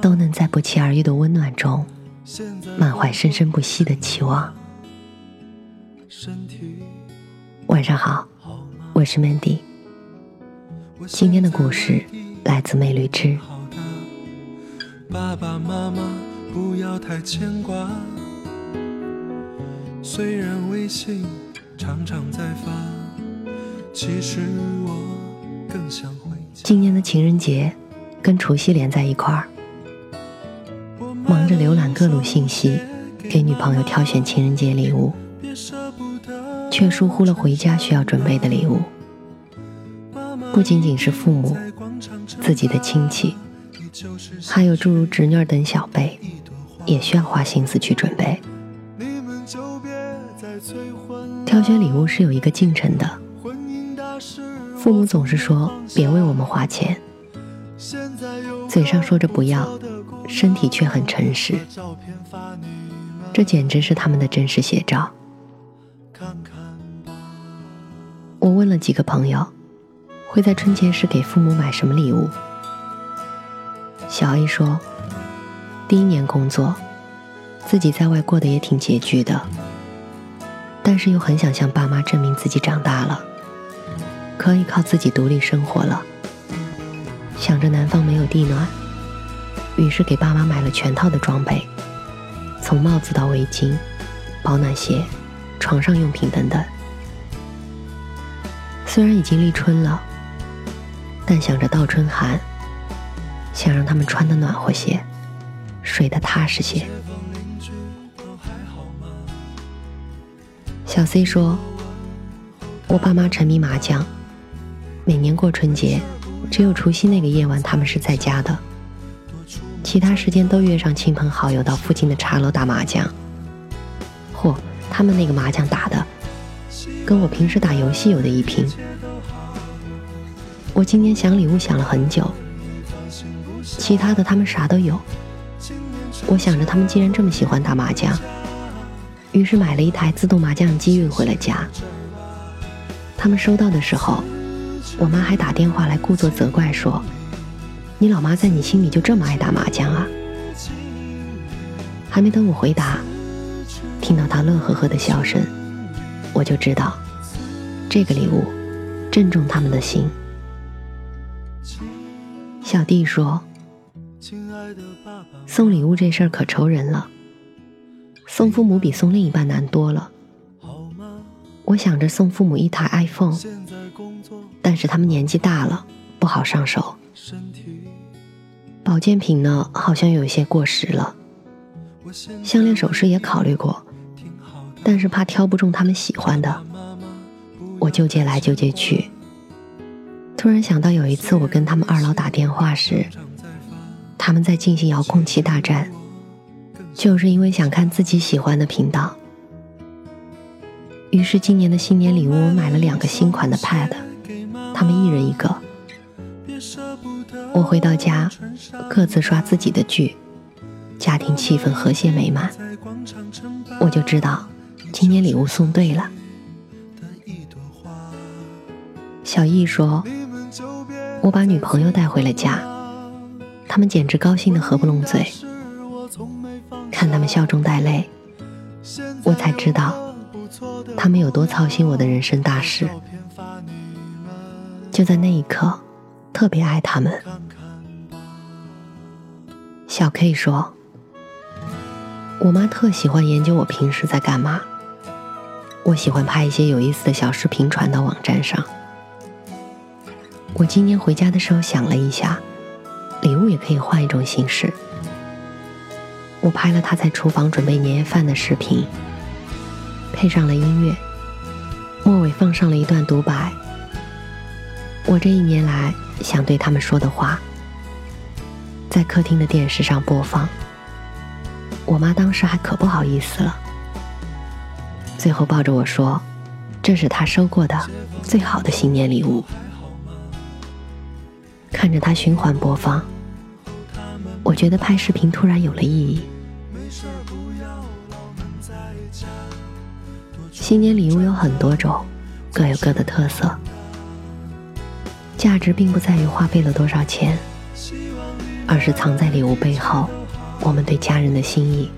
都能在不期而遇的温暖中，满怀生生不息的期望。晚上好，我是 Mandy。今天的故事来自美绿之。爸爸妈妈不要太牵挂，虽然微信常常在发，其实我更想回家。今年的情人节跟除夕连在一块儿。忙着浏览各路信息，给女朋友挑选情人节礼物，却疏忽了回家需要准备的礼物。不仅仅是父母、自己的亲戚，还有诸如侄女等小辈，也需要花心思去准备。挑选礼物是有一个进程的，父母总是说别为我们花钱，嘴上说着不要。身体却很诚实，这简直是他们的真实写照。我问了几个朋友，会在春节时给父母买什么礼物？小 A 说，第一年工作，自己在外过得也挺拮据的，但是又很想向爸妈证明自己长大了，可以靠自己独立生活了。想着南方没有地暖。于是给爸妈买了全套的装备，从帽子到围巾、保暖鞋、床上用品等等。虽然已经立春了，但想着倒春寒，想让他们穿的暖和些，睡得踏实些。小 C 说：“我爸妈沉迷麻将，每年过春节，只有除夕那个夜晚他们是在家的。”其他时间都约上亲朋好友到附近的茶楼打麻将。嚯，他们那个麻将打的，跟我平时打游戏有的一拼。我今年想礼物想了很久，其他的他们啥都有。我想着他们既然这么喜欢打麻将，于是买了一台自动麻将机运回了家。他们收到的时候，我妈还打电话来故作责怪说。你老妈在你心里就这么爱打麻将啊？还没等我回答，听到她乐呵呵的笑声，我就知道这个礼物正中他们的心。小弟说：“送礼物这事儿可愁人了，送父母比送另一半难多了。我想着送父母一台 iPhone，但是他们年纪大了，不好上手。”保健品呢，好像有一些过时了。项链首饰也考虑过，但是怕挑不中他们喜欢的，我纠结来纠结去。突然想到有一次我跟他们二老打电话时，他们在进行遥控器大战，就是因为想看自己喜欢的频道。于是今年的新年礼物，我买了两个新款的 Pad，他们一人一个。我回到家，各自刷自己的剧，家庭气氛和谐美满。我就知道，今年礼物送对了。小易说：“我把女朋友带回了家，他们简直高兴的合不拢嘴。看他们笑中带泪，我才知道他们有多操心我的人生大事。就在那一刻。”特别爱他们。小 K 说：“我妈特喜欢研究我平时在干嘛。我喜欢拍一些有意思的小视频传到网站上。我今年回家的时候想了一下，礼物也可以换一种形式。我拍了她在厨房准备年夜饭的视频，配上了音乐，末尾放上了一段独白。我这一年来。”想对他们说的话，在客厅的电视上播放。我妈当时还可不好意思了，最后抱着我说：“这是她收过的最好的新年礼物。”看着它循环播放，我觉得拍视频突然有了意义。新年礼物有很多种，各有各的特色，价值并不在于花费了多少钱，而是藏在礼物背后。我们对家人的心意，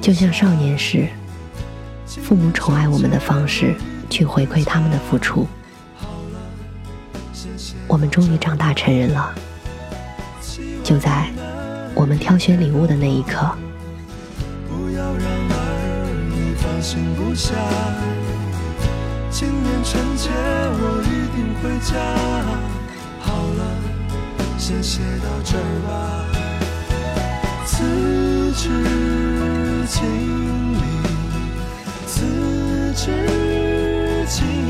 就像少年时父母宠爱我们的方式去回馈他们的付出。我们终于长大成人了，就在我们挑选礼物的那一刻。今年春节家好了先写到这儿吧。此致敬礼此致敬